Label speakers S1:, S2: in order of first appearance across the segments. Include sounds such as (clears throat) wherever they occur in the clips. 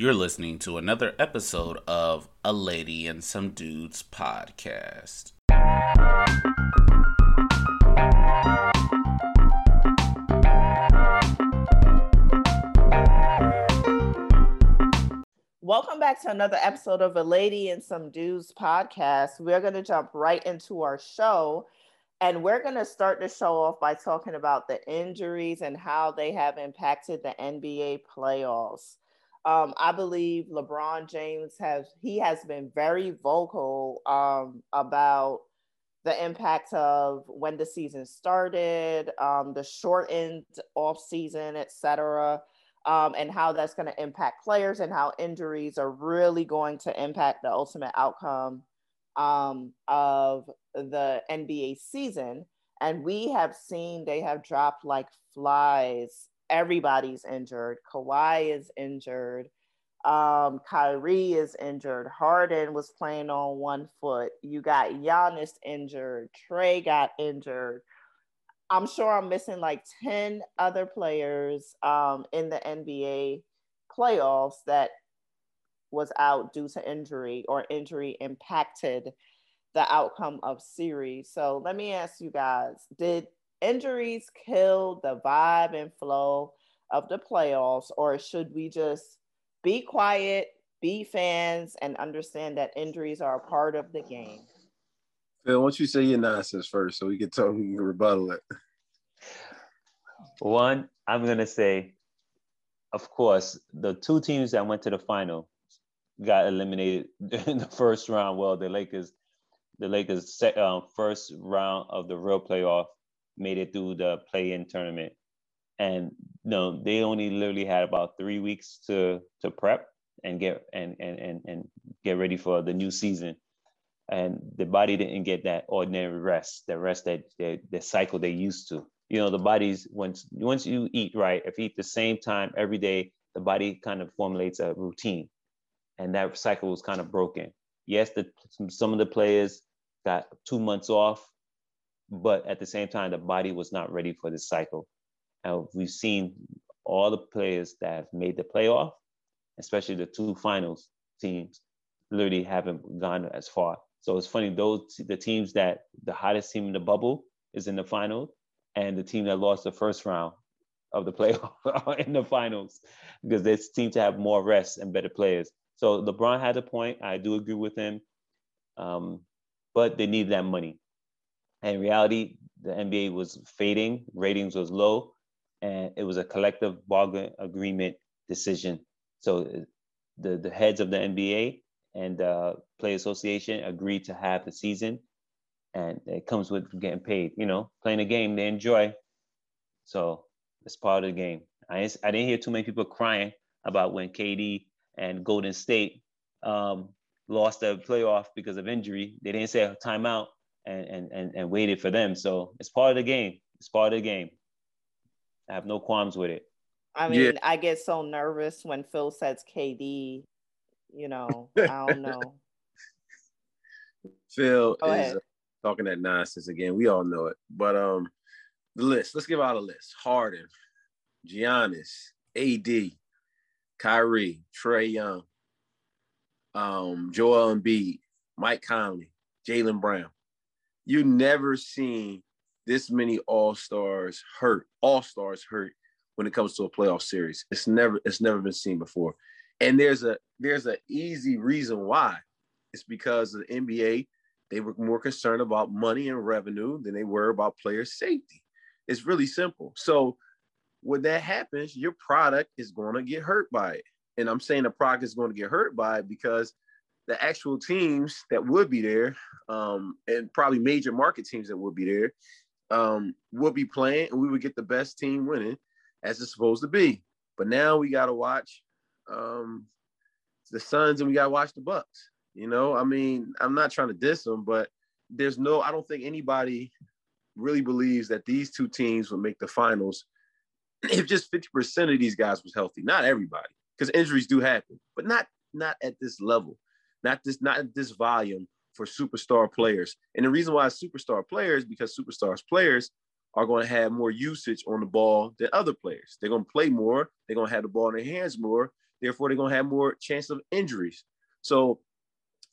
S1: You're listening to another episode of A Lady and Some Dudes podcast.
S2: Welcome back to another episode of A Lady and Some Dudes podcast. We're going to jump right into our show. And we're going to start the show off by talking about the injuries and how they have impacted the NBA playoffs. Um, I believe LeBron James has he has been very vocal um, about the impact of when the season started, um, the shortened off season, etc um, and how that's going to impact players and how injuries are really going to impact the ultimate outcome um, of the NBA season. And we have seen they have dropped like flies. Everybody's injured. Kawhi is injured. Um, Kyrie is injured. Harden was playing on one foot. You got Giannis injured. Trae got injured. I'm sure I'm missing like 10 other players um, in the NBA playoffs that was out due to injury or injury impacted the outcome of series. So let me ask you guys, did injuries kill the vibe and flow of the playoffs or should we just be quiet, be fans and understand that injuries are a part of the game?
S3: Phil, why don't you say your nonsense first so we can talk, we can rebuttal it.
S4: One, I'm gonna say, of course, the two teams that went to the final got eliminated (laughs) in the first round. Well, the Lakers, the Lakers set, um, first round of the real playoff made it through the play-in tournament, and no, they only literally had about three weeks to to prep and get and and and, and get ready for the new season and the body didn't get that ordinary rest, the rest that the, the cycle they used to. You know, the body's once once you eat right, if you eat the same time every day, the body kind of formulates a routine, and that cycle was kind of broken. Yes, the, some of the players got two months off, but at the same time, the body was not ready for this cycle. And we've seen all the players that have made the playoff, especially the two finals teams, literally haven't gone as far. So it's funny those the teams that the hottest team in the bubble is in the final, and the team that lost the first round of the (laughs) playoff in the finals because they seem to have more rest and better players. So LeBron had a point. I do agree with him, um, but they need that money. And in reality, the NBA was fading, ratings was low, and it was a collective bargain agreement decision. So the the heads of the NBA and the Play Association agreed to have the season, and it comes with getting paid. You know, playing a game they enjoy, so it's part of the game. I I didn't hear too many people crying about when KD and Golden State um, lost the playoff because of injury. They didn't say timeout and, and and and waited for them. So it's part of the game. It's part of the game. I have no qualms with it.
S2: I mean, yeah. I get so nervous when Phil says KD you know, I don't know. (laughs)
S3: Phil Go is uh, talking that nonsense again. We all know it. But um the list, let's give out a list. Harden, Giannis, AD, Kyrie, Trae Young, um, Joel Embiid, Mike Conley, Jaylen Brown. You never seen this many all-stars hurt, all-stars hurt when it comes to a playoff series. It's never it's never been seen before. And there's a there's an easy reason why. It's because of the NBA they were more concerned about money and revenue than they were about player safety. It's really simple. So when that happens, your product is going to get hurt by it. And I'm saying the product is going to get hurt by it because the actual teams that would be there, um, and probably major market teams that would be there, um, will be playing, and we would get the best team winning, as it's supposed to be. But now we got to watch um, the Suns and we got to watch the Bucks. You know, I mean, I'm not trying to diss them, but there's no, I don't think anybody really believes that these two teams would make the finals (clears throat) if just 50% of these guys was healthy. Not everybody, because injuries do happen, but not not at this level, not this not this volume for superstar players. And the reason why superstar players because superstars players are going to have more usage on the ball than other players. They're going to play more. They're going to have the ball in their hands more Therefore, they're gonna have more chance of injuries. So,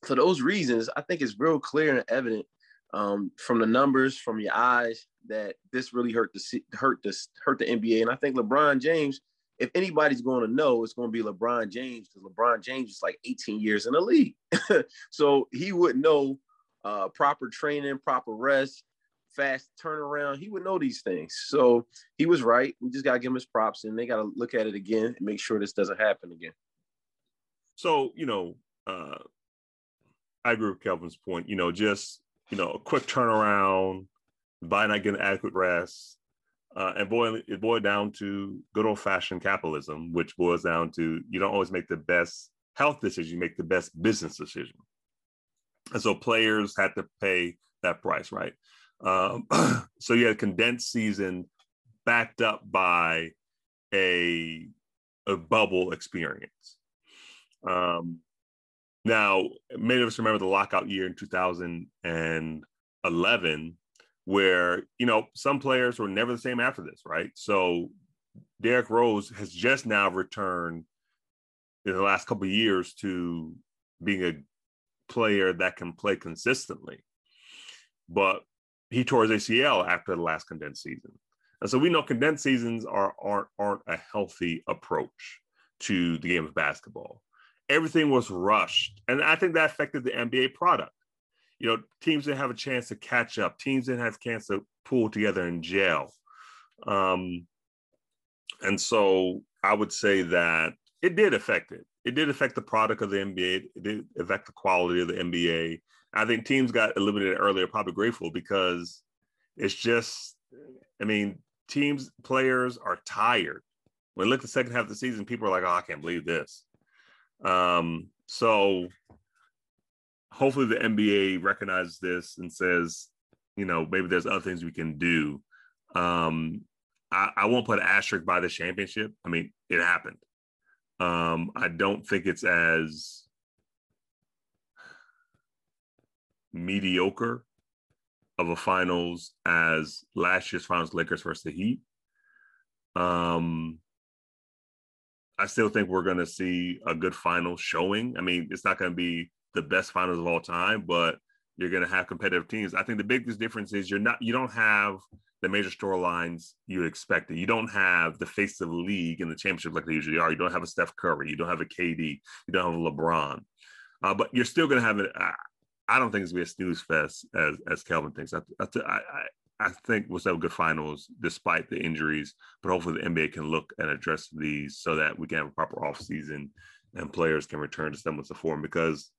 S3: for those reasons, I think it's real clear and evident um, from the numbers, from your eyes, that this really hurt the hurt this hurt the NBA. And I think LeBron James, if anybody's going to know, it's going to be LeBron James because LeBron James is like 18 years in the league, (laughs) so he would know uh, proper training, proper rest, fast turnaround. He would know these things. So he was right. We just got to give him his props, and they got to look at it again and make sure this doesn't happen again.
S5: So you know, uh, I agree with Kelvin's point. You know, just you know, a quick turnaround, by not getting adequate rest, uh, and boil it boiled down to good old fashioned capitalism, which boils down to you don't always make the best health decision, you make the best business decision. And so players had to pay that price, right? Um, (clears throat) so you had a condensed season backed up by a a bubble experience. Um, now, many of us remember the lockout year in 2011, where you know some players were never the same after this, right? So Derrick Rose has just now returned in the last couple years to being a player that can play consistently. But he tore his ACL after the last condensed season. And so we know condensed seasons are aren't aren't a healthy approach to the game of basketball. Everything was rushed. And I think that affected the NBA product. You know, teams didn't have a chance to catch up. Teams didn't have a chance to pull together in gel. Um, and so I would say that it did affect it. It did affect the product of the NBA. It did affect the quality of the NBA. I think teams got eliminated earlier, probably grateful because it's just, I mean, teams, players are tired. When you look at the second half of the season, people are like, oh, I can't believe this. Um, so hopefully the NBA recognizes this and says, you know, maybe there's other things we can do. Um, I, I won't put an asterisk by the championship. I mean, it happened. Um, I don't think it's as mediocre of a finals as last year's finals Lakers versus the Heat. Um, I still think we're going to see a good final showing. I mean, it's not going to be the best finals of all time, but you're going to have competitive teams. I think the biggest difference is you're not you don't have the major storylines you expected. You don't have the face of the league in the championship like they usually are. You don't have a Steph Curry. You don't have a KD. You don't have a LeBron. Uh, but you're still going to have it. I don't think it's going to be a snooze fest as as Kelvin thinks. I, I, I, think we'll have good finals despite the injuries, but hopefully the NBA can look and address these so that we can have a proper offseason and players can return to semblance of form. Because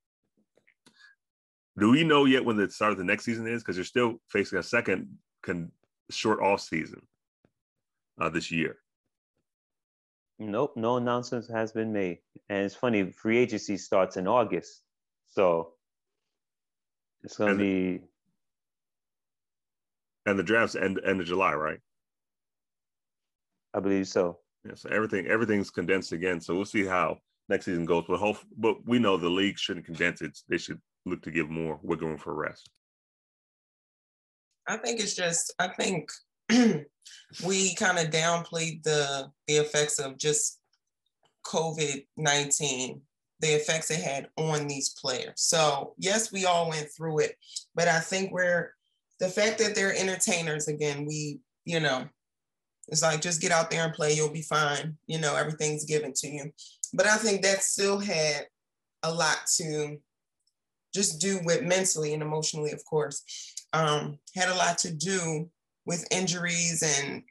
S5: do we know yet when the start of the next season is? Because you're still facing a second con- short off season uh, this year.
S4: Nope, no announcement has been made. And it's funny, free agency starts in August. So it's gonna and be
S5: and the drafts end end of July, right?
S4: I believe so.
S5: Yeah, so everything everything's condensed again. So we'll see how next season goes. But hope but we know the league shouldn't condense it. They should look to give more wiggle room for rest.
S6: I think it's just I think (clears throat) we kind of downplayed the the effects of just COVID nineteen the effects it had on these players. So yes, we all went through it, but I think we're the fact that they're entertainers again, we, you know, it's like just get out there and play, you'll be fine. You know, everything's given to you. But I think that still had a lot to just do with mentally and emotionally, of course. Um, had a lot to do with injuries and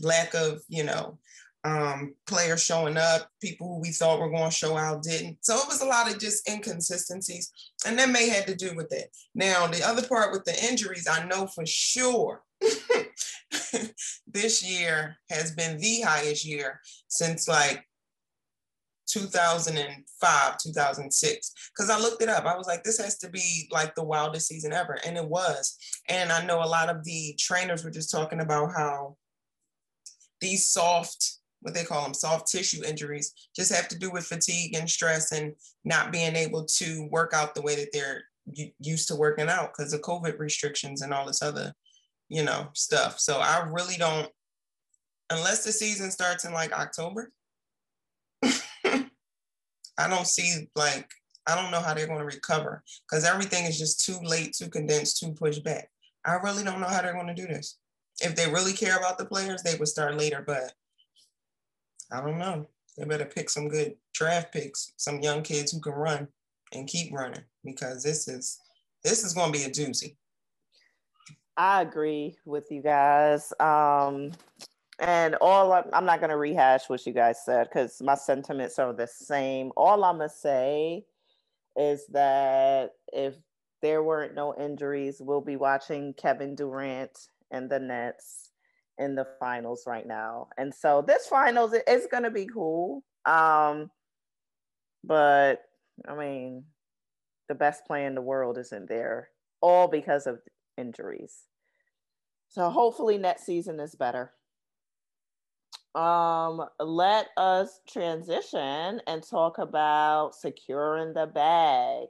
S6: lack of, you know, um, players showing up, people who we thought were going to show out didn't. So it was a lot of just inconsistencies, and that may have to do with it. Now, the other part with the injuries, I know for sure (laughs) this year has been the highest year since like 2005, 2006. Because I looked it up. I was like, this has to be like the wildest season ever. And it was. And I know a lot of the trainers were just talking about how these soft what they call them soft tissue injuries just have to do with fatigue and stress and not being able to work out the way that they're used to working out because of covid restrictions and all this other you know stuff so i really don't unless the season starts in like october I don't see like I don't know how they're going to recover because everything is just too late, too condensed, too pushed back. I really don't know how they're going to do this. If they really care about the players, they would start later, but I don't know. They better pick some good draft picks, some young kids who can run and keep running because this is this is going to be a doozy.
S2: I agree with you guys. Um, and all I'm not going to rehash what you guys said because my sentiments are the same. All I'm going to say is that if there weren't no injuries, we'll be watching Kevin Durant and the Nets in the finals right now. And so this finals is going to be cool. Um, but I mean, the best player in the world isn't there, all because of injuries. So hopefully next season is better. Um, let us transition and talk about securing the bag.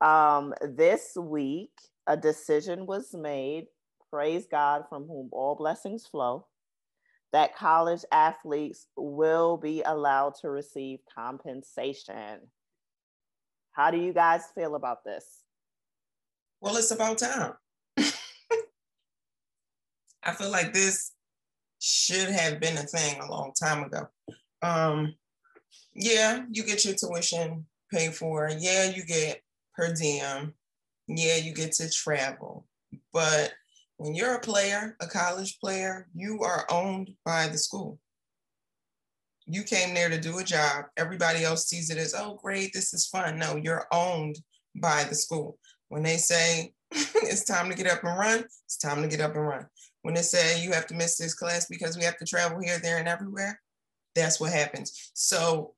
S2: Um, this week, a decision was made, praise God, from whom all blessings flow, that college athletes will be allowed to receive compensation. How do you guys feel about this?
S6: Well, it's about time. (laughs) I feel like this should have been a thing a long time ago. Um, yeah, you get your tuition paid for. Yeah, you get per diem. Yeah, you get to travel. But when you're a player, a college player, you are owned by the school. You came there to do a job. Everybody else sees it as, oh, great, this is fun. No, you're owned by the school. When they say (laughs) it's time to get up and run, it's time to get up and run. When they say you have to miss this class because we have to travel here, there, and everywhere, that's what happens. So,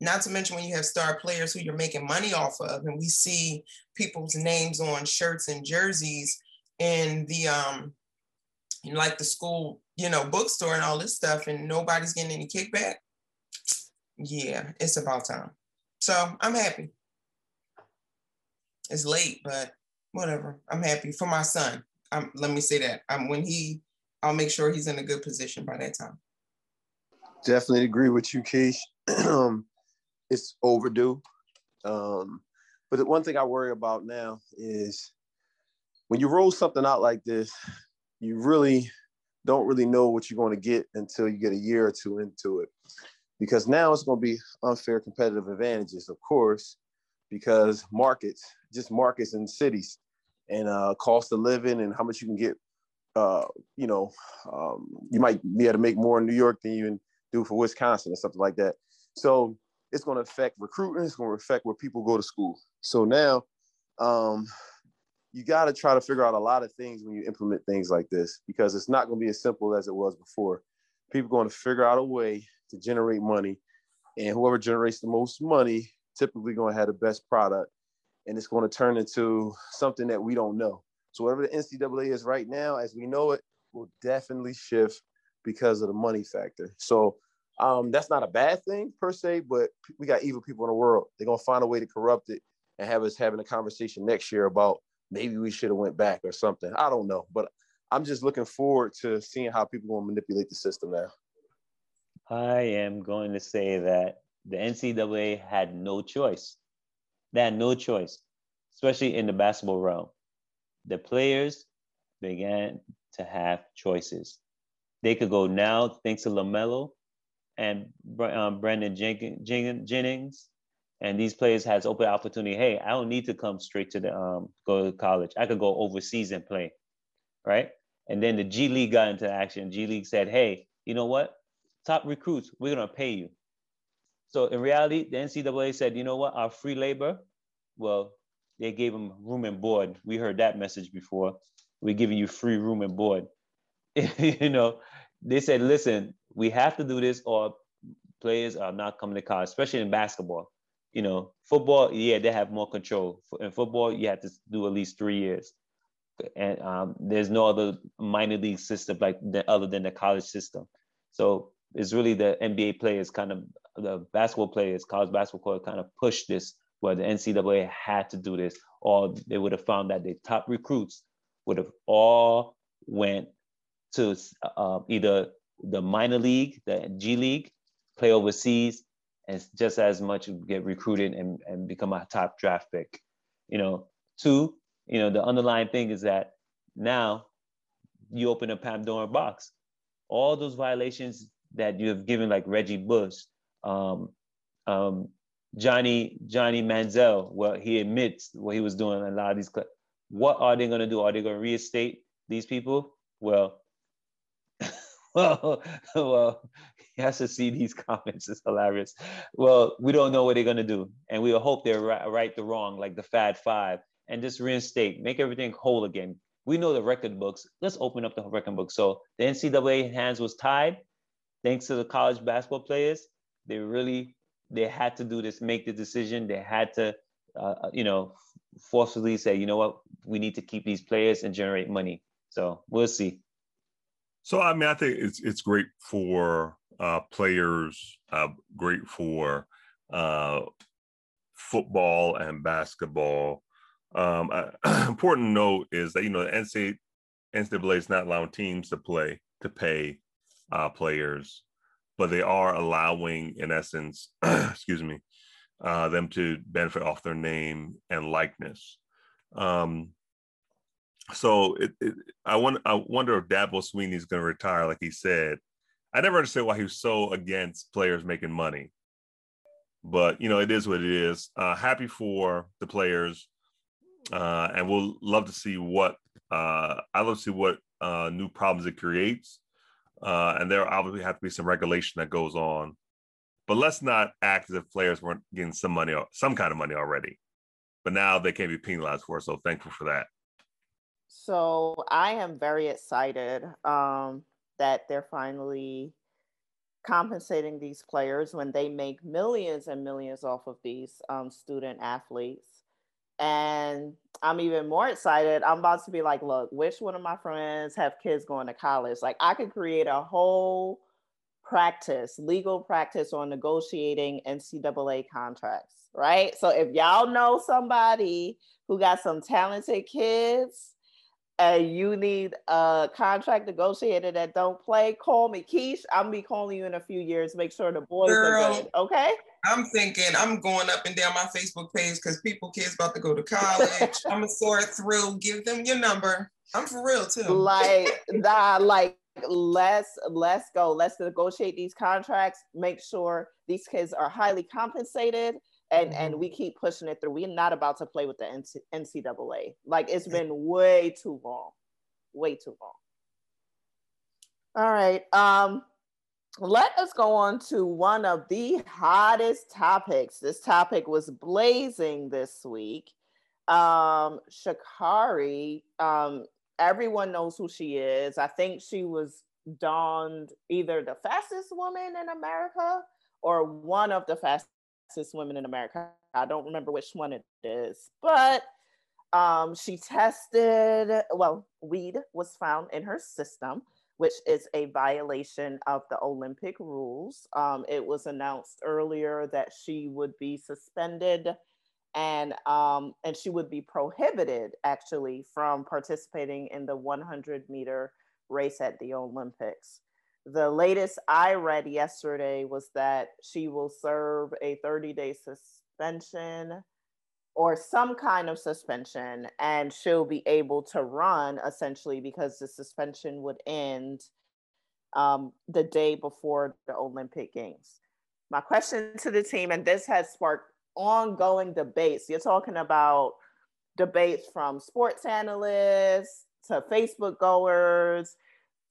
S6: not to mention when you have star players who you're making money off of, and we see people's names on shirts and jerseys in the um like the school, you know, bookstore and all this stuff, and nobody's getting any kickback. Yeah, it's about time. So I'm happy. It's late, but whatever. I'm happy for my son. Um, let me say that. Um, when he, I'll make sure he's in a good position by that time.
S3: Definitely agree with you, Keish. (clears throat) Um, it's overdue. Um, but the one thing I worry about now is when you roll something out like this, you really don't really know what you're going to get until you get a year or two into it. Because now it's going to be unfair competitive advantages, of course, because markets, just markets and cities and uh, cost of living and how much you can get. Uh, you know, um, you might be able to make more in New York than you do for Wisconsin or something like that. So it's going to affect recruiting. It's going to affect where people go to school. So now, um, you got to try to figure out a lot of things when you implement things like this because it's not going to be as simple as it was before. People are going to figure out a way to generate money, and whoever generates the most money typically going to have the best product and it's going to turn into something that we don't know. So whatever the NCAA is right now, as we know it, will definitely shift because of the money factor. So um, that's not a bad thing per se, but we got evil people in the world. They're gonna find a way to corrupt it and have us having a conversation next year about maybe we should have went back or something. I don't know, but I'm just looking forward to seeing how people will manipulate the system now.
S4: I am going to say that the NCAA had no choice. They had no choice, especially in the basketball realm. The players began to have choices. They could go now, thanks to LaMelo and um, Brandon Jennings, and these players has open opportunity. Hey, I don't need to come straight to the um, go to college. I could go overseas and play, right? And then the G League got into action. G League said, "Hey, you know what? Top recruits, we're gonna pay you. So in reality, the NCAA said, you know what, our free labor, well, they gave them room and board. We heard that message before. We're giving you free room and board. (laughs) you know, they said, listen, we have to do this or players are not coming to college, especially in basketball. You know, football, yeah, they have more control. In football, you have to do at least three years. And um, there's no other minor league system like the, other than the college system. So it's really the NBA players kind of the basketball players, college basketball kind of pushed this where the NCAA had to do this, or they would have found that the top recruits would have all went to uh, either the minor league, the G League, play overseas, and just as much get recruited and, and become a top draft pick. You know, two, you know, the underlying thing is that now you open a Pandora box. All those violations that you have given, like Reggie Bush, um, um, Johnny Johnny Manziel, well, he admits what he was doing. A lot of these, what are they going to do? Are they going to reinstate these people? Well, (laughs) well, (laughs) well, (laughs) he has to see these comments. It's hilarious. Well, we don't know what they're gonna do, and we hope they're right, right the wrong, like the Fab Five, and just reinstate, make everything whole again. We know the record books. Let's open up the record book. So the NCAA hands was tied, thanks to the college basketball players. They really they had to do this, make the decision. They had to, uh, uh you know, forcefully say, you know what, we need to keep these players and generate money. So we'll see.
S5: So I mean, I think it's it's great for uh, players, uh, great for uh, football and basketball. Um, (clears throat) important note is that you know the NCAA, NCAA is not allowing teams to play to pay uh, players, but they are allowing, in essence, (clears throat) excuse me, uh, them to benefit off their name and likeness. Um, so it, it, I want I wonder if Dabo Swinney is going to retire, like he said. I never understood why he was so against players making money, but you know it is what it is. Uh, happy for the players, uh, and we'll love to see what uh, I love to see what uh, new problems it creates, uh, and there obviously have to be some regulation that goes on. But let's not act as if players weren't getting some money, some kind of money already. But now they can't be penalized for it. So thankful for that.
S2: So I am very excited um, that they're finally compensating these players when they make millions and millions off of these um, student athletes. And I'm even more excited. I'm about to be like, look, which one of my friends have kids going to college? Like, I could create a whole practice, legal practice on negotiating NCAA contracts, right? So if y'all know somebody who got some talented kids and you need a contract negotiator that don't play, call me. Keish, I'll be calling you in a few years. Make sure the boys Girl, are good. Okay.
S6: I'm thinking I'm going up and down my Facebook page because people kids about to go to college. (laughs) I'm a sort through. Give them your number. I'm for real too.
S2: Like that, like let's let's go. Let's negotiate these contracts. Make sure these kids are highly compensated and mm-hmm. and we keep pushing it through. We're not about to play with the NCAA. Like it's been way too long, way too long. All right. Um, let us go on to one of the hottest topics. This topic was blazing this week. Um, Sha'Carri, um, everyone knows who she is. I think she was donned either the fastest woman in America or one of the fastest women in America. I don't remember which one it is, but um, she tested, well, weed was found in her system, which is a violation of the Olympic rules. Um, it was announced earlier that she would be suspended and um, and she would be prohibited actually from participating in the 100 meter race at the Olympics. The latest I read yesterday was that she will serve a 30 day suspension or some kind of suspension, and she'll be able to run essentially because the suspension would end um, the day before the Olympic Games. My question to the team, and this has sparked ongoing debates. You're talking about debates from sports analysts to Facebook goers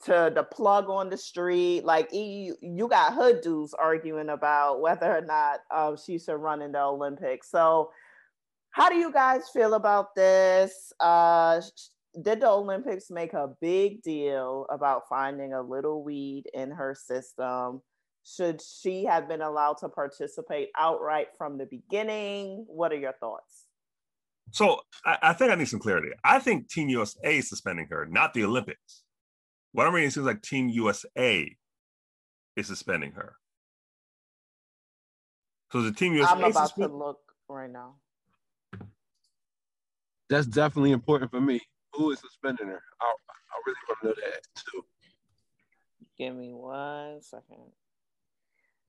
S2: to the plug on the street. Like you, you got hood dudes arguing about whether or not um, she should run in the Olympics. So, how do you guys feel about this? Uh, did the Olympics make a big deal about finding a little weed in her system? Should she have been allowed to participate outright from the beginning? What are your thoughts?
S5: So I, I think I need some clarity. I think Team USA is suspending her, not the Olympics. What I'm reading seems like Team USA is suspending her. So the Team USA.
S2: I'm about suspend- to look right now.
S3: That's definitely important for me. Who is suspending her? I, I really want to know that too.
S2: Give me one second.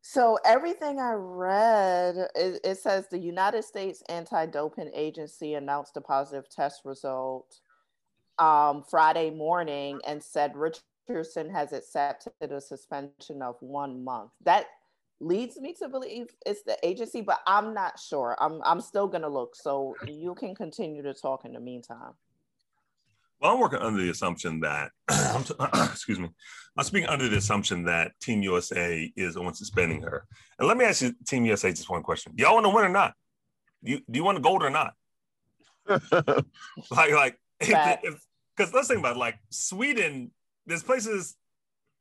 S2: So everything I read, it, it says the United States Anti-Doping Agency announced a positive test result um, Friday morning and said Richardson has accepted a suspension of one month. That leads me to believe it's the agency, but I'm not sure. I'm I'm still gonna look. So you can continue to talk in the meantime.
S5: Well, I'm working under the assumption that, (clears throat) (clears throat) excuse me, I'm speaking under the assumption that Team USA is the one suspending her. And let me ask you, Team USA, just one question: Y'all want to win or not? Do you, do you want the gold or not? (laughs) like, like, because let's think about it, like Sweden. There's places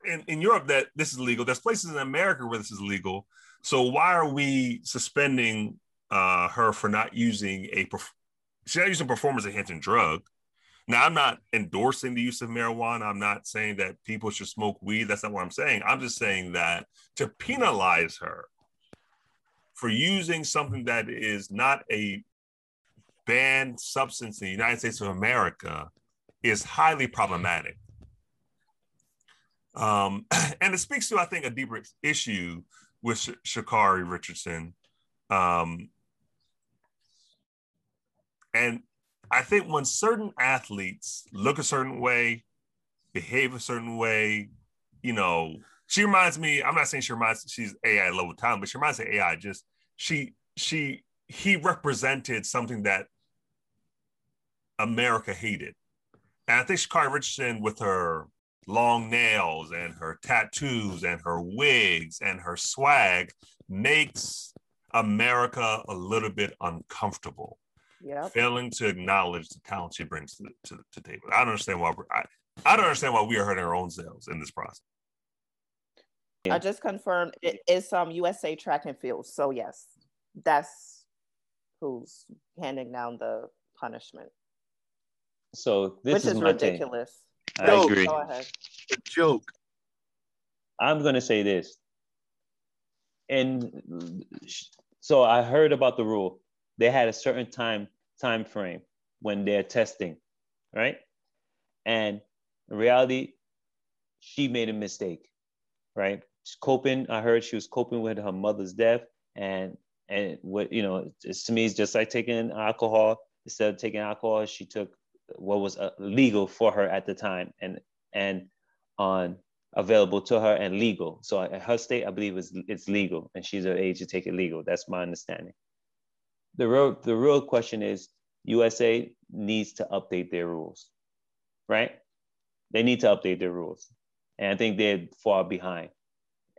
S5: in, in Europe that this is legal. There's places in America where this is legal. So why are we suspending uh, her for not using a she's not using performance enhancing drug? Now, I'm not endorsing the use of marijuana. I'm not saying that people should smoke weed. That's not what I'm saying. I'm just saying that to penalize her for using something that is not a banned substance in the United States of America is highly problematic. Um, (clears throat) and it speaks to, I think, a deeper issue with Sh- Sha'Carri Richardson. Um, and I think when certain athletes look a certain way, behave a certain way, you know, she reminds me. I'm not saying she reminds she's AI level talent, but she reminds me of AI. Just she she he represented something that America hated, and I think Sha'Carri Richardson with her long nails and her tattoos and her wigs and her swag makes America a little bit uncomfortable
S2: yep.
S5: failing to acknowledge the talent she brings to the, to the table. I don't understand why I, I don't understand why we are hurting our own selves in this process.
S2: I just confirmed it is um USA track and field. So yes, that's who's handing down the punishment.
S4: So this
S2: which is,
S4: is
S2: ridiculous.
S4: I no, agree.
S2: Go ahead.
S3: A joke.
S4: I'm gonna say this. And so I heard about the rule they had a certain time time frame when they're testing, right? And in reality, she made a mistake, right? She's coping. I heard she was coping with her mother's death, and and what you know, to me, it's just like taking alcohol. Instead of taking alcohol, she took what was uh, legal for her at the time, and and on available to her and legal. So at her state, I believe is it's legal, and she's of age to take it legal. That's my understanding the real the real question is USA needs to update their rules, right? They need to update their rules, and I think they're far behind.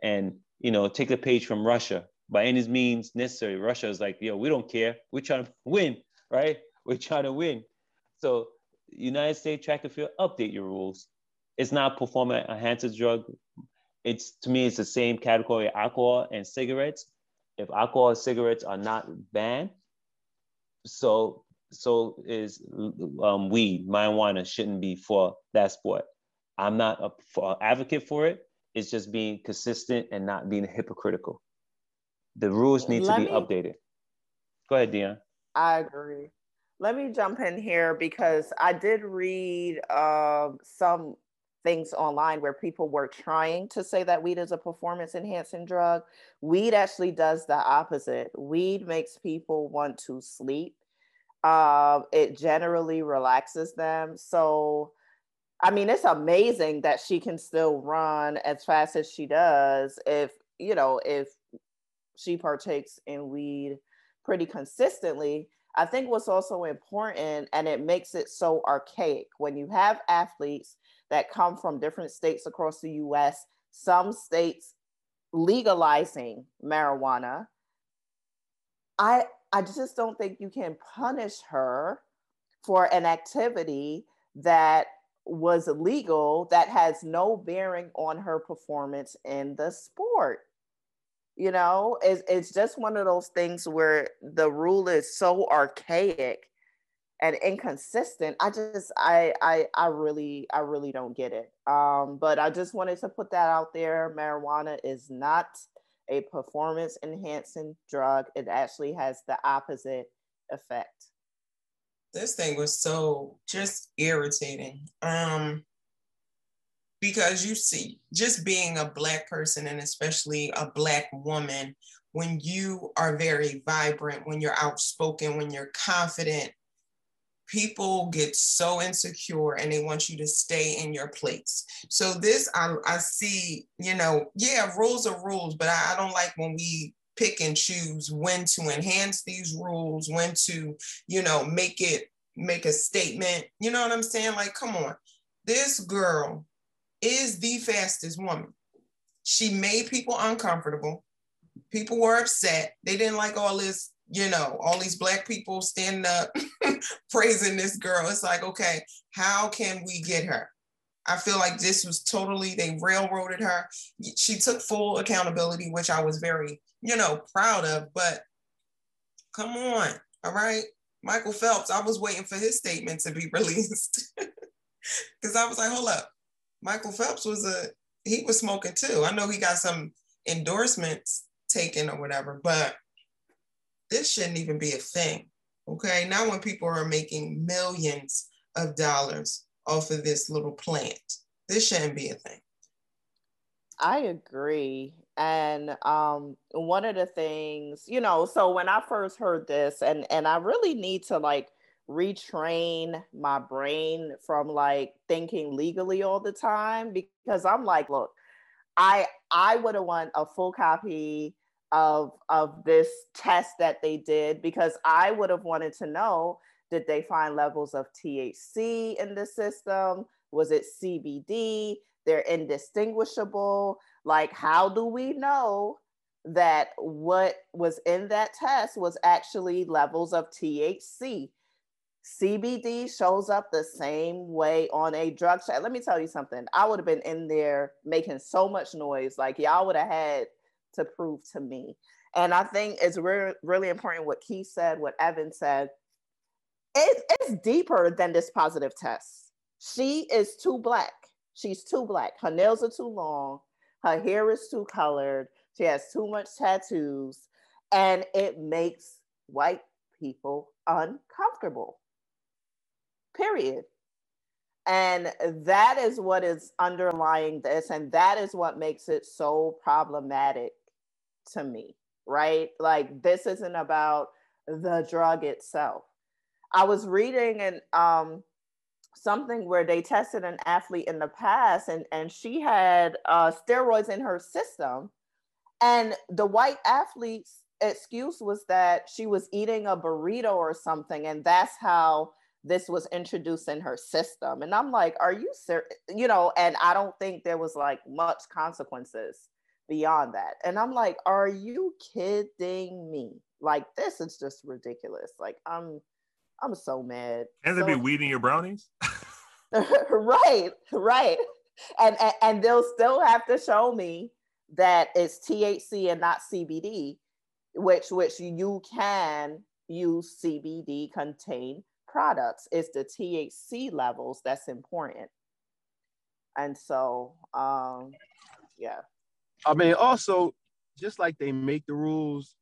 S4: And you know, take the page from Russia. By any means necessary, Russia is like, yo, we don't care. We're trying to (laughs) win, right? We're trying to win. So, United States track and field, update your rules. It's not performance enhancing drug. It's to me, it's the same category alcohol and cigarettes. If alcohol and cigarettes are not banned, so so is um, weed, marijuana shouldn't be for that sport. I'm not a for, advocate for it. It's just being consistent and not being hypocritical. The rules need Let to be me, updated. Go ahead, Dion.
S2: I agree. Let me jump in here because I did read uh, some things online where people were trying to say that weed is a performance enhancing drug. Weed actually does the opposite. Weed makes people want to sleep. Uh, it generally relaxes them. So, I mean, it's amazing that she can still run as fast as she does if, you know, if she partakes in weed pretty consistently. I think what's also important, and it makes it so archaic when you have athletes that come from different states across the US, some states legalizing marijuana. I I just don't think you can punish her for an activity that was illegal that has no bearing on her performance in the sport. You know, it's, it's just one of those things where the rule is so archaic and inconsistent. I just I, I i really i really don't get it. Um but i just wanted to put that out there. Marijuana is not a performance enhancing drug. It actually has the opposite effect.
S6: This thing was so just irritating. Um because you see, just being a Black person and especially a Black woman, when you are very vibrant, when you're outspoken, when you're confident, people get so insecure and they want you to stay in your place. So this I, I see, you know, yeah, rules are rules, but I, I don't like when we pick and choose when to enhance these rules, when to, you know, make it make a statement. You know what I'm saying? Like, come on. This girl is the fastest woman. She made people uncomfortable. People were upset. They didn't like all this, you know, all these black people standing up (laughs) praising this girl. It's like, okay, how can we get her? I feel like this was totally, they railroaded her. She took full accountability, which I was very, you know, proud of. But come on, all right? Michael Phelps, I was waiting for his statement to be (laughs) released. Because I was like, hold up. Michael Phelps was a, he was smoking too. I know he got some endorsements taken or whatever, but this shouldn't even be a thing. Okay. Now, when people are making millions of dollars off of this little plant, this shouldn't be a thing.
S2: I agree. And um, one of the things, you know, so when I first heard this, and and I really need to like retrain my brain from like thinking legally all the time because I'm like, look, I I would have want a full copy of of this test that they did because I would have wanted to know did they find levels of THC in the system? Was it CBD? They're indistinguishable. Like, how do we know that what was in that test was actually levels of THC? CBD shows up the same way on a drug check. Let me tell you something. I would have been in there making so much noise. Like y'all would have had to prove to me. And I think it's re- really important what Keith said, what Evan said. It, it's deeper than this positive test. She is too black. She's too black. Her nails are too long. Her hair is too colored. She has too much tattoos. And it makes white people uncomfortable. Period. And that is what is underlying this. And that is what makes it so problematic to me, right? Like, this isn't about the drug itself. I was reading and um, something where they tested an athlete in the past and, and she had uh, steroids in her system. And the white athlete's excuse was that she was eating a burrito or something. And that's how this was introduced in her system. And I'm like, are you serious? You know, and I don't think there was like much consequences beyond that. And I'm like, are you kidding me? Like, this is just ridiculous. Like, I'm I'm so mad.
S5: Can
S2: so,
S5: they be weeding your brownies? (laughs) (laughs)
S2: right, right. And, and and they'll still have to show me that it's THC and not CBD, which which you can use CBD contain products. It's the THC levels that's important. And so um yeah.
S3: I mean also just like they make the rules,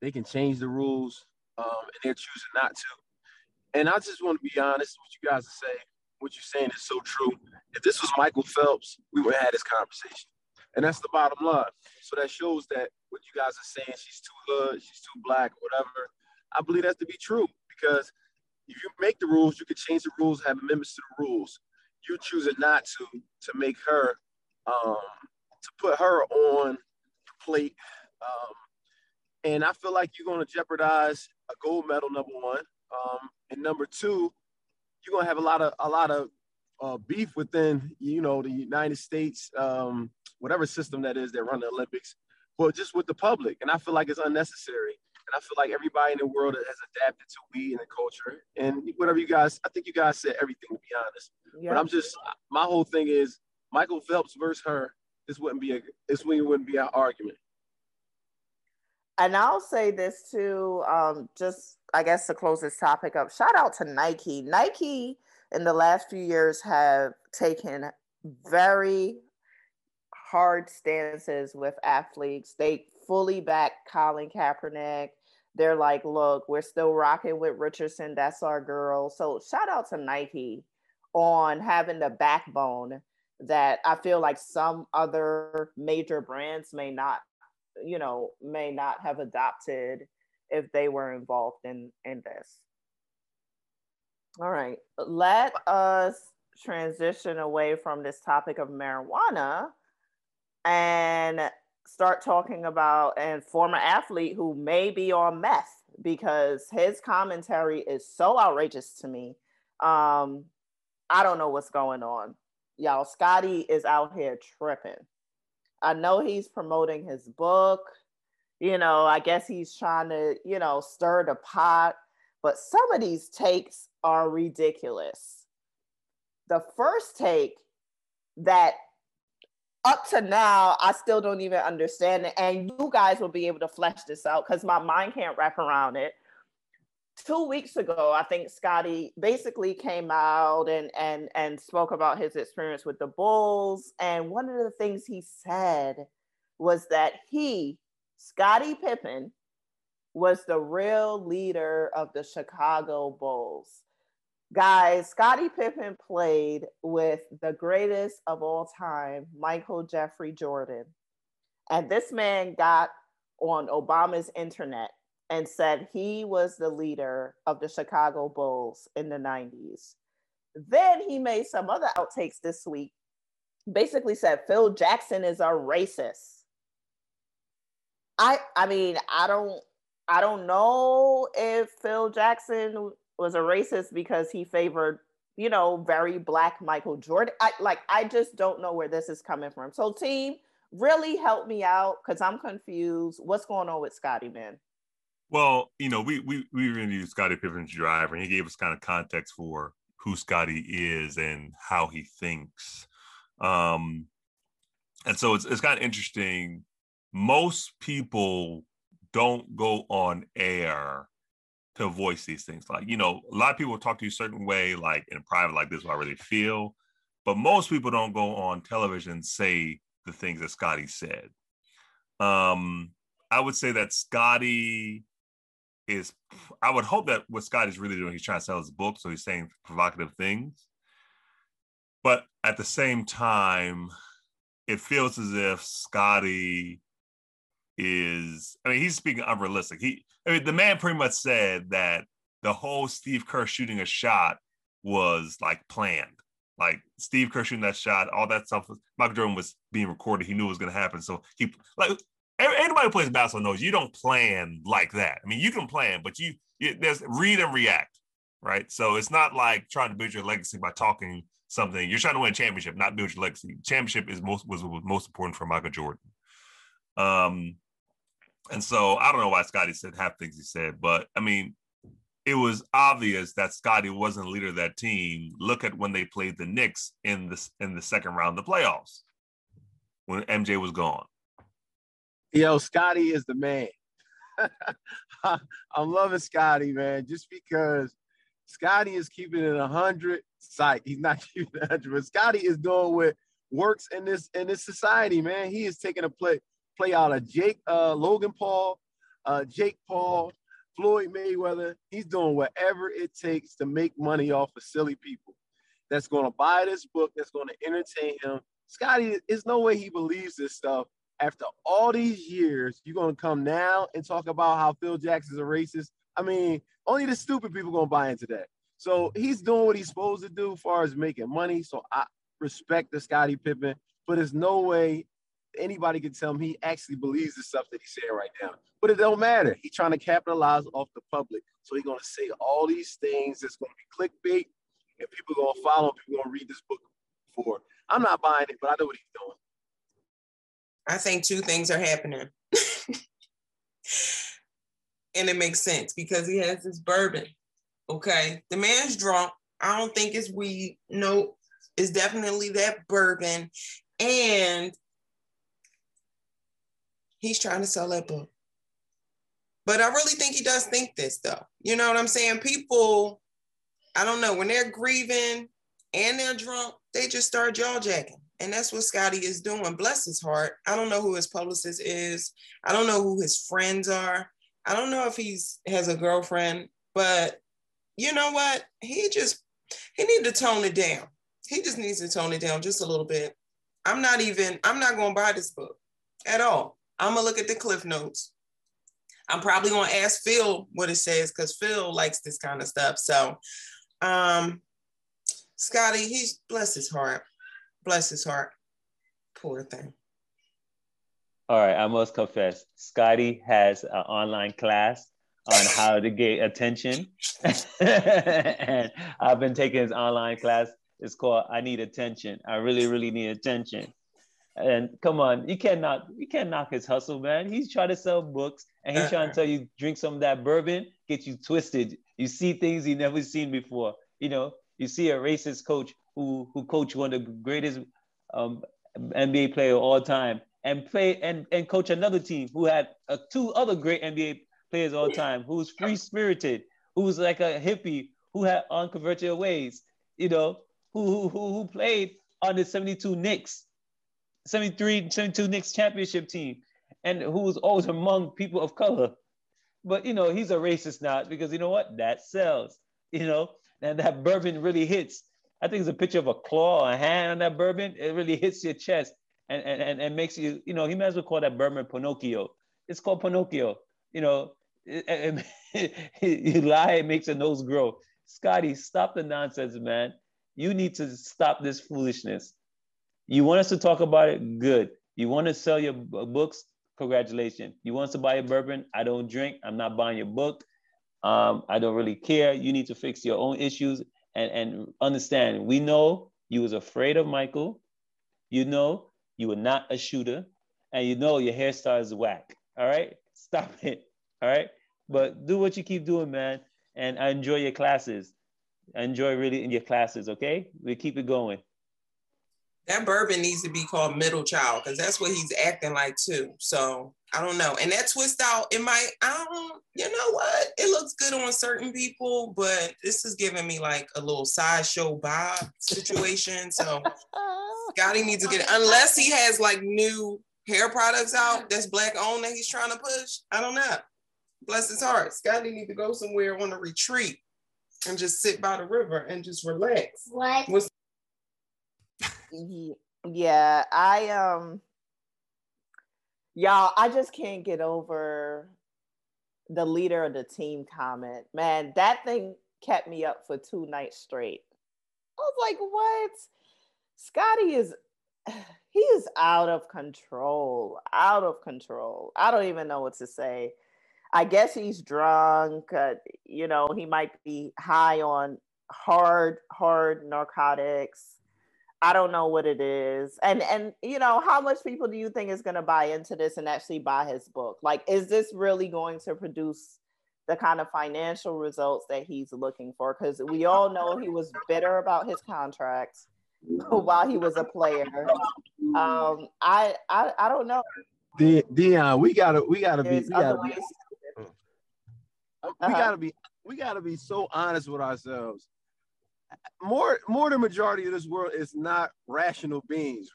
S3: they can change the rules, um, and they're choosing not to. And I just want to be honest with you guys to say what you're saying is so true. If this was Michael Phelps, we would have had this conversation. And that's the bottom line. So that shows that what you guys are saying, she's too hood, she's too black, whatever. I believe that to be true because if you make the rules, you can change the rules, have amendments to the rules. You're choosing not to to make her um, to put her on the plate. Um, and I feel like you're going to jeopardize a gold medal, number one. Um, and number two, you're gonna have a lot of a lot of uh, beef within you know the United States, um, whatever system that is that run the Olympics, but just with the public. And I feel like it's unnecessary. And I feel like everybody in the world has adapted to we and the culture. And whatever you guys, I think you guys said everything to be honest. Yeah. But I'm just my whole thing is Michael Phelps versus her. This wouldn't be a this wouldn't be our argument.
S2: And I'll say this too, um, just I guess to close this topic up, shout out to Nike. Nike in the last few years have taken very hard stances with athletes. They fully back Colin Kaepernick. They're like, look, we're still rocking with Richardson. That's our girl. So shout out to Nike on having the backbone that I feel like some other major brands may not, you know, may not have adopted if they were involved in in this. All right, let us transition away from this topic of marijuana and start talking about a former athlete who may be on meth because his commentary is so outrageous to me. Um, I don't know what's going on. Y'all, Scotty is out here tripping. I know he's promoting his book. You know, I guess he's trying to, you know, stir the pot, but some of these takes are ridiculous. The first take that up to now, I still don't even understand it. And you guys will be able to flesh this out because my mind can't wrap around it. Two weeks ago, I think Scotty basically came out and and and spoke about his experience with the Bulls. And one of the things he said was that he, Scottie Pippen, was the real leader of the Chicago Bulls. Guys, Scottie Pippen played with the greatest of all time, Michael Jeffrey Jordan. And this man got on Obama's internet and said he was the leader of the Chicago Bulls in the 90s. Then he made some other outtakes this week. Basically said Phil Jackson is a racist. I I mean, I don't I don't know if Phil Jackson was a racist because he favored, you know, very black Michael Jordan. I like I just don't know where this is coming from. So team, really help me out because I'm confused. What's going on with Scotty, man?
S5: Well, you know, we we we interviewed Scottie Pippen's driver, and he gave us kind of context for who Scotty is and how he thinks. Um, and so it's it's kind of interesting. Most people don't go on air to voice these things. Like, you know, a lot of people talk to you a certain way, like in private, like this is what I really feel. But most people don't go on television and say the things that Scotty said. Um, I would say that Scotty is, I would hope that what Scotty's really doing, he's trying to sell his book. So he's saying provocative things. But at the same time, it feels as if Scotty is I mean he's speaking unrealistic. He I mean the man pretty much said that the whole Steve Kerr shooting a shot was like planned. Like Steve Kerr shooting that shot, all that stuff. Michael Jordan was being recorded. He knew it was going to happen. So he like anybody who plays basketball knows you don't plan like that. I mean, you can plan, but you, you there's read and react, right? So it's not like trying to build your legacy by talking something. You're trying to win a championship, not build your legacy. Championship is most was, was most important for Michael Jordan. Um, and so I don't know why Scotty said half things he said, but I mean, it was obvious that Scotty wasn't the leader of that team. Look at when they played the Knicks in the in the second round of the playoffs when MJ was gone.
S3: Yo, Scotty is the man. (laughs) I'm loving Scotty, man, just because Scotty is keeping it 100. Sight, he's not (laughs) keeping it 100, but Scotty is doing what works in this in this society, man. He is taking a play play out of Jake, uh, Logan Paul, uh, Jake Paul, Floyd Mayweather. He's doing whatever it takes to make money off of silly people. That's going to buy this book. That's going to entertain him. Scotty, there's no way he believes this stuff. After all these years, you're going to come now and talk about how Phil Jackson's a racist. I mean, only the stupid people going to buy into that. So he's doing what he's supposed to do as far as making money. So I respect the Scottie Pippen, but there's no way anybody can tell him he actually believes the stuff that he's saying right now. But it don't matter. He's trying to capitalize off the public. So he's gonna say all these things that's gonna be clickbait, and people are gonna follow, people are gonna read this book for. I'm not buying it, but I know what he's doing.
S6: I think two things are happening. (laughs) and it makes sense because he has this bourbon. Okay. The man's drunk. I don't think it's weed. No, it's definitely that bourbon. And he's trying to sell that book. But I really think he does think this though. You know what I'm saying? People, I don't know, when they're grieving and they're drunk, they just start jaw jacking. And that's what Scotty is doing. Bless his heart. I don't know who his publicist is. I don't know who his friends are. I don't know if he's has a girlfriend, but you know what? He just he need to tone it down. he just needs to tone it down just a little bit. I'm not even, I'm not going to buy this book at all. I'm to look at the cliff notes. I'm probably to ask Phil what it says because Phil likes this kind of stuff. So, um, Scotty, he's bless his heart. Bless his heart. Poor thing.
S4: All right, I must confess, Scotty has an online class on how to get attention. (laughs) and I've been taking his online class. It's called I Need Attention. I really, really need attention. And come on, you cannot you can't knock his hustle, man. He's trying to sell books and he's trying to tell you drink some of that bourbon, get you twisted. You see things you never seen before. You know, you see a racist coach who who coached one of the greatest um, NBA player of all time and play and, and coach another team who had uh, two other great NBA players all time, who's free spirited, who's like a hippie, who had unconventional ways, you know, who, who, who played on the 72 Knicks, 73, 72 Knicks championship team, and who was always among people of color. But, you know, he's a racist now because you know what? That sells, you know, and that bourbon really hits. I think it's a picture of a claw, a hand on that bourbon. It really hits your chest and, and, and and makes you, you know, he might as well call that bourbon Pinocchio. It's called Pinocchio. You know, you (laughs) lie, it makes your nose grow. Scotty, stop the nonsense, man. You need to stop this foolishness. You want us to talk about it? Good. You want to sell your books? Congratulations. You want us to buy a bourbon? I don't drink. I'm not buying your book. Um, I don't really care. You need to fix your own issues and, and understand. We know you was afraid of Michael. You know you were not a shooter. And you know your hairstyle is whack. All right? Stop it. All right. But do what you keep doing, man. And I enjoy your classes. I enjoy really in your classes. Okay. We keep it going.
S6: That bourbon needs to be called middle child because that's what he's acting like too. So I don't know. And that twist out, it might, I don't, you know what? It looks good on certain people, but this is giving me like a little sideshow vibe situation. So (laughs) Scotty needs to get it, unless he has like new hair products out that's black owned that he's trying to push. I don't know bless his heart. Scotty needs to go somewhere on a retreat and just sit by the river and just relax. What? What's-
S2: yeah, I um y'all, I just can't get over the leader of the team comment. Man, that thing kept me up for two nights straight. I was like, what? Scotty is (sighs) he is out of control, out of control. I don't even know what to say. I guess he's drunk. Uh, you know, he might be high on hard, hard narcotics. I don't know what it is. And and you know, how much people do you think is going to buy into this and actually buy his book? Like is this really going to produce the kind of financial results that he's looking for cuz we all know he was bitter about his contracts (laughs) while he was a player. Um I I I don't know.
S3: Dion, we gotta we gotta be we gotta be, uh-huh. we gotta be we gotta be so honest with ourselves. More more the majority of this world is not rational beings,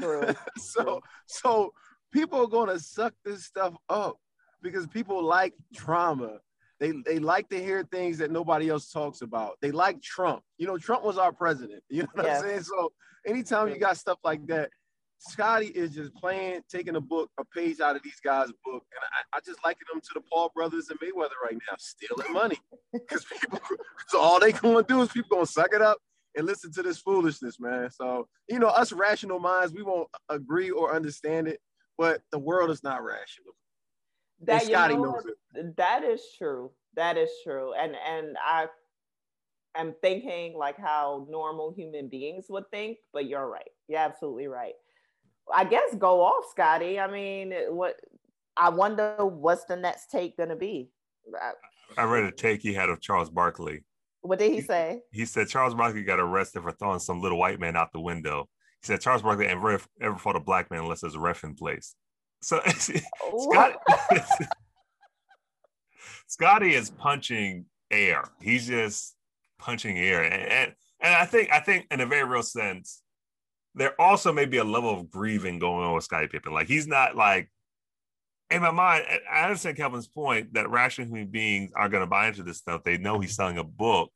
S3: man. (laughs) so so people are gonna suck this stuff up because people like trauma. They, they like to hear things that nobody else talks about. They like Trump. You know, Trump was our president. (laughs) You know what yeah. I'm saying? So anytime you got stuff like that, Scotty is just playing, taking a book, a page out of these guys' book, and I, I just liken them to the Paul brothers and Mayweather right now, stealing money. (laughs) Because people, all they (laughs) gonna do is people gonna suck it up and listen to this foolishness, man. So you know, us rational minds, we won't agree or understand it, but the world is not rational.
S2: That Scotty you know, knows it. That is true. That is true, and and I am thinking like how normal human beings would think, but you're right. You're absolutely right. I guess go off, Scotty. I mean, what? I wonder what's the next take going to be.
S5: I read a take he had of Charles Barkley.
S2: What did he say?
S5: He, said Charles Barkley got arrested for throwing some little white man out the window. He said Charles Barkley never ever fought a black man unless there's a ref in place. So (laughs) Scott, (laughs) Scotty is punching air. He's just punching air, and, and and I think I think in a very real sense, there also may be a level of grieving going on with Scottie Pippen. Like he's not like in my mind, I understand Kelvin's point that rational human beings are going to buy into this stuff. They know he's selling a book.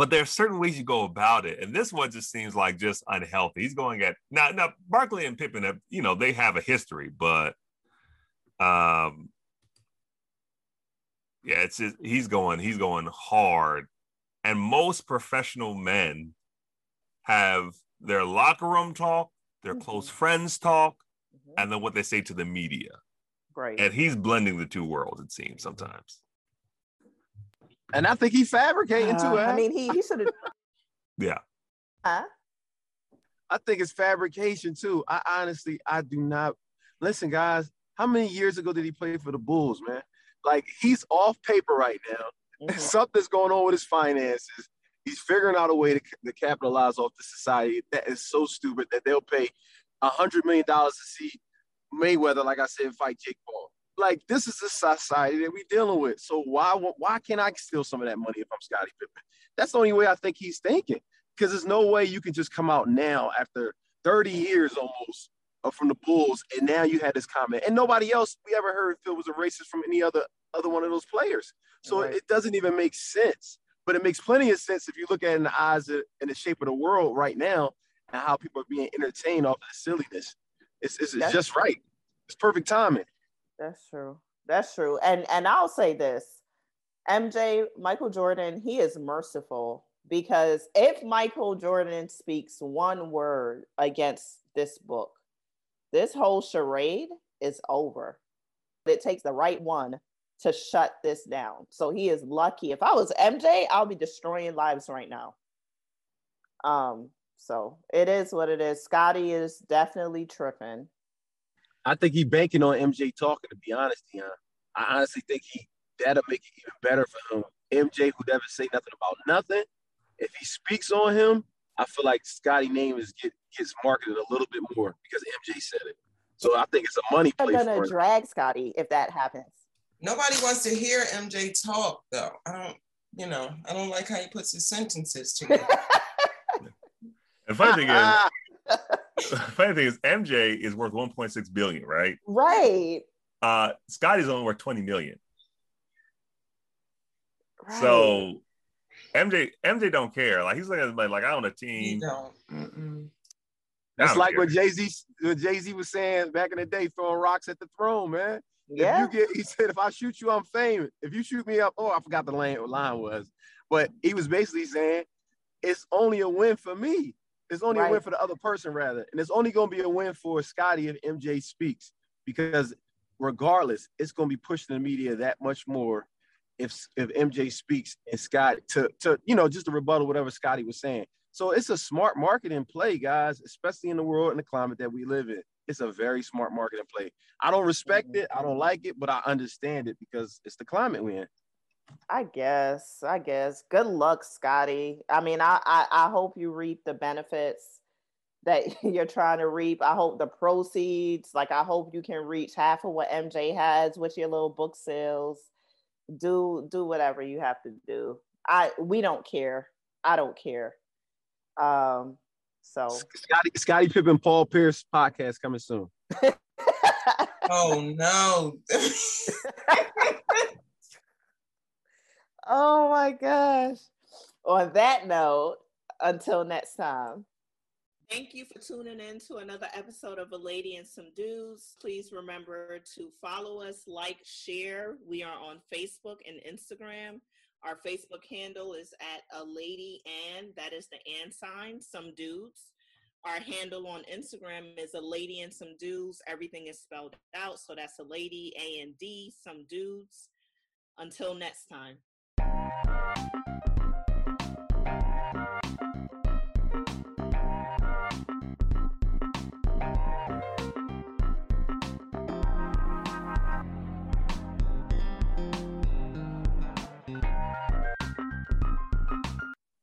S5: but there are certain ways you go about it, and this one just seems like just unhealthy. He's going at now. Now Barkley and Pippen, have, you know, they have a history, but um, yeah, it's just, he's going he's going hard, and most professional men have their locker room talk, their close friends talk. And then what they say to the media.
S2: Right.
S5: And he's blending the two worlds, it seems sometimes.
S3: And I think he's fabricating too.
S2: Uh, I mean, he, he should have. (laughs)
S5: Yeah.
S2: Huh?
S3: I think it's fabrication too. I honestly, I do not listen, guys. How many years ago did he play for the Bulls, man? Like he's off paper right now. (laughs)
S2: Mhm.
S3: Something's going on with his finances. He's figuring out a way to, to capitalize off the society that is so stupid that they'll pay a hundred million dollars to see Mayweather, like I said, fight Jake Paul. Like this is the society that we're dealing with. So why why can't I steal some of that money if I'm Scottie Pippen? That's the only way I think he's thinking. Because there's no way you can just come out now after 30 years almost from the Bulls, and now you had this comment, and nobody else we ever heard Phil was a racist from any other other one of those players. So
S2: Right.
S3: it doesn't even make sense. But it makes plenty of sense if you look at it in the eyes of, in the shape of the world right now and how people are being entertained off of the silliness. It's, it's, it's just right. It's perfect timing.
S2: That's true. That's true. And and I'll say this. MJ, Michael Jordan, he is merciful because if Michael Jordan speaks one word against this book, this whole charade is over. It takes the right one to shut this down. So he is lucky. If I was MJ, I'll be destroying lives right now. Um, so it is what it is. Scotty is definitely tripping.
S3: I think he banking on MJ talking, to be honest, Dion. I honestly think he that'll make it even better for him. MJ, who never say nothing about nothing, if he speaks on him, I feel like Scotty name is get gets marketed a little bit more because MJ said it. So I think it's a money
S2: I'm gonna
S3: for him.
S2: drag Scotty if that happens.
S6: Nobody wants to hear MJ talk, though. I don't, you know, I don't like how he puts his sentences together. (laughs)
S5: And funny thing is, (laughs) (laughs) funny thing is, MJ is worth 1.6 billion, right?
S2: Right.
S5: Uh, Scotty's only worth 20 million.
S2: right.
S5: So MJ, MJ don't care. Like he's looking at like, like I own a
S6: you
S5: team.
S3: That's like
S5: care.
S3: what Jay Z what Jay Z was saying back in the day, throwing rocks at the throne, man.
S2: yeah.
S3: If you get, he said, if I shoot you, I'm famous. If you shoot me up, oh, I forgot the line, line was, but he was basically saying, it's only a win for me. It's only a win for the other person, rather, and it's only going to be a win for Scotty if MJ speaks, because regardless, it's going to be pushing the media that much more if if MJ speaks and Scott to to you know just to rebuttal whatever Scotty was saying. So it's a smart marketing play, guys, especially in the world and the climate that we live in. It's a very smart marketing play. I don't respect mm-hmm. it, I don't like it, but I understand it because it's the climate we're in.
S2: I guess. I guess. Good luck, Scotty. I mean, I, I I hope you reap the benefits that (laughs) you're trying to reap. I hope the proceeds, like I hope you can reach half of what MJ has with your little book sales. Do do whatever you have to do. I we don't care. I don't care. Um so
S3: Scotty Scottie Pippen, Paul Pierce podcast coming soon. (laughs)
S6: Oh no. (laughs)
S2: Oh my gosh. On that note, until next time. Thank you for tuning in to another episode of A Lady and Some Dudes. Please remember to follow us, like, share. We are on Facebook and Instagram. Our Facebook handle is at A Lady and, that is the and sign, Some Dudes. Our handle on Instagram is A Lady and Some Dudes. Everything is spelled out. So that's A Lady, A and D, Some Dudes. Until next time.